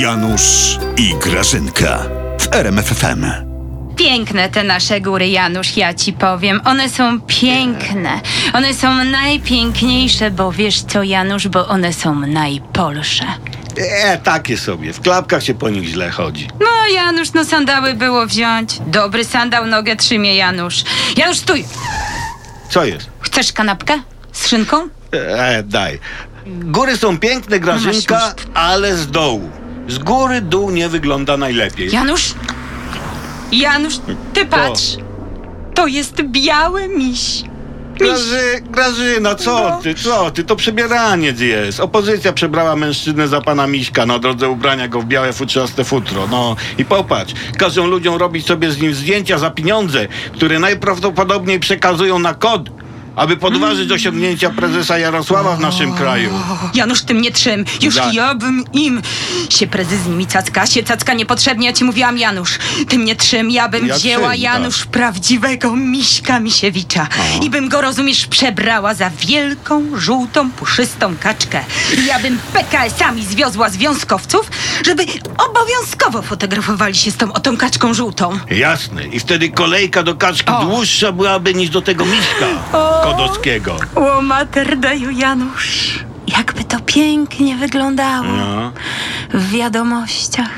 Janusz i Grażynka w RMFFM. Piękne te nasze góry, Janusz, ja ci powiem. One są piękne. One są najpiękniejsze, bo wiesz co, Janusz, bo one są najpolsze. E, takie sobie. W klapkach się po nich źle chodzi. No, Janusz, no sandały było wziąć. Dobry sandał nogę trzymie, Janusz. Janusz, stój! Co jest? Chcesz kanapkę z szynką? E, daj. Góry są piękne, Grażynka, Masz, ale z dołu. Z góry dół nie wygląda najlepiej. Janusz? Janusz, ty patrz. To jest biały miś. Graży, Grażyna, co No. ty, co ty? To przebieraniec jest. Opozycja przebrała mężczyznę za pana Miśka na drodze ubrania go w białe futrzaste futro. No i popatrz, każą ludziom robić sobie z nim zdjęcia za pieniądze, które najprawdopodobniej przekazują na kod, aby podważyć osiągnięcia prezesa Jarosława w naszym kraju. Janusz, ty mnie trzym. Już Ja- ja bym im się prezes z nimi cacka, się cacka niepotrzebnie, ja ci mówiłam, Janusz. Ty mnie trzym, ja bym Ja wzięła, trzym, Janusz, prawdziwego miśka Misiewicza. I bym go, rozumiesz, przebrała za wielką, żółtą, puszystą kaczkę. I ja bym PKS-ami zwiozła związkowców, żeby obowiązkowo fotografowali się z tą otą kaczką żółtą. Jasne. I wtedy kolejka do kaczki O. dłuższa byłaby niż do tego miśka O. kodowskiego. O, materdeju, Janusz. Jakby to pięknie wyglądało No. w wiadomościach.